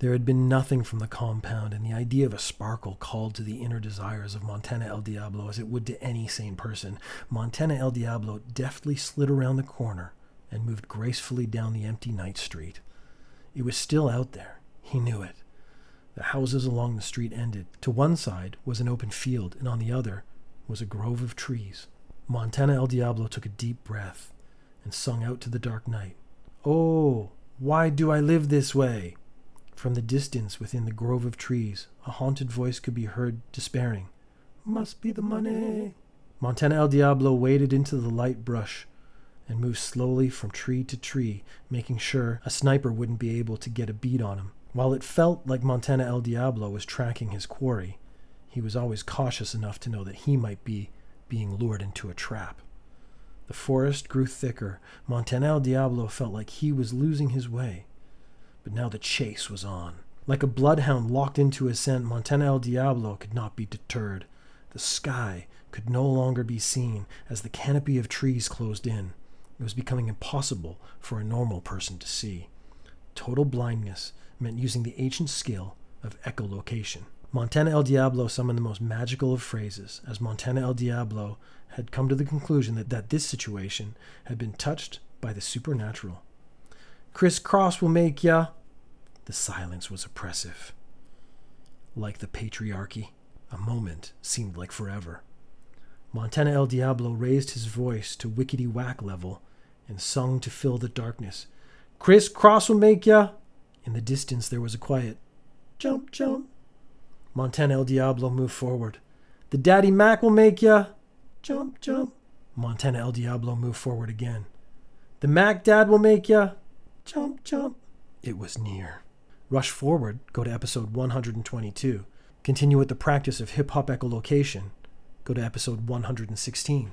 There had been nothing from the compound, and the idea of a sparkle called to the inner desires of Montana El Diablo as it would to any sane person. Montana El Diablo deftly slid around the corner and moved gracefully down the empty night street. It was still out there. He knew it. The houses along the street ended. To one side was an open field, and on the other was a grove of trees. Montana El Diablo took a deep breath and sung out to the dark night, Oh, why do I live this way? From the distance within the grove of trees, a haunted voice could be heard despairing, Must be the money. Montana El Diablo waded into the light brush and moved slowly from tree to tree, making sure a sniper wouldn't be able to get a bead on him. While it felt like Montana El Diablo was tracking his quarry, he was always cautious enough to know that he might be being lured into a trap. The forest grew thicker. Montana El Diablo felt like he was losing his way. But now the chase was on. Like a bloodhound locked into a scent, Montana El Diablo could not be deterred. The sky could no longer be seen as the canopy of trees closed in. It was becoming impossible for a normal person to see. Total blindness meant using the ancient skill of echolocation. Montana El Diablo summoned the most magical of phrases, as Montana El Diablo had come to the conclusion that, that this situation had been touched by the supernatural. Kris Kross will make ya. The silence was oppressive. Like the patriarchy, a moment seemed like forever. Montana El Diablo raised his voice to wickety whack level and sung to fill the darkness. Kris Kross will make ya. In the distance there was a quiet jump, jump. Montana El Diablo moved forward. The Daddy Mac will make ya. Jump, jump. Montana El Diablo moved forward again. The Mac Dad will make ya. Jump, jump. It was near. Rush forward, go to episode 122. Continue with the practice of hip hop echolocation. Go to episode 116.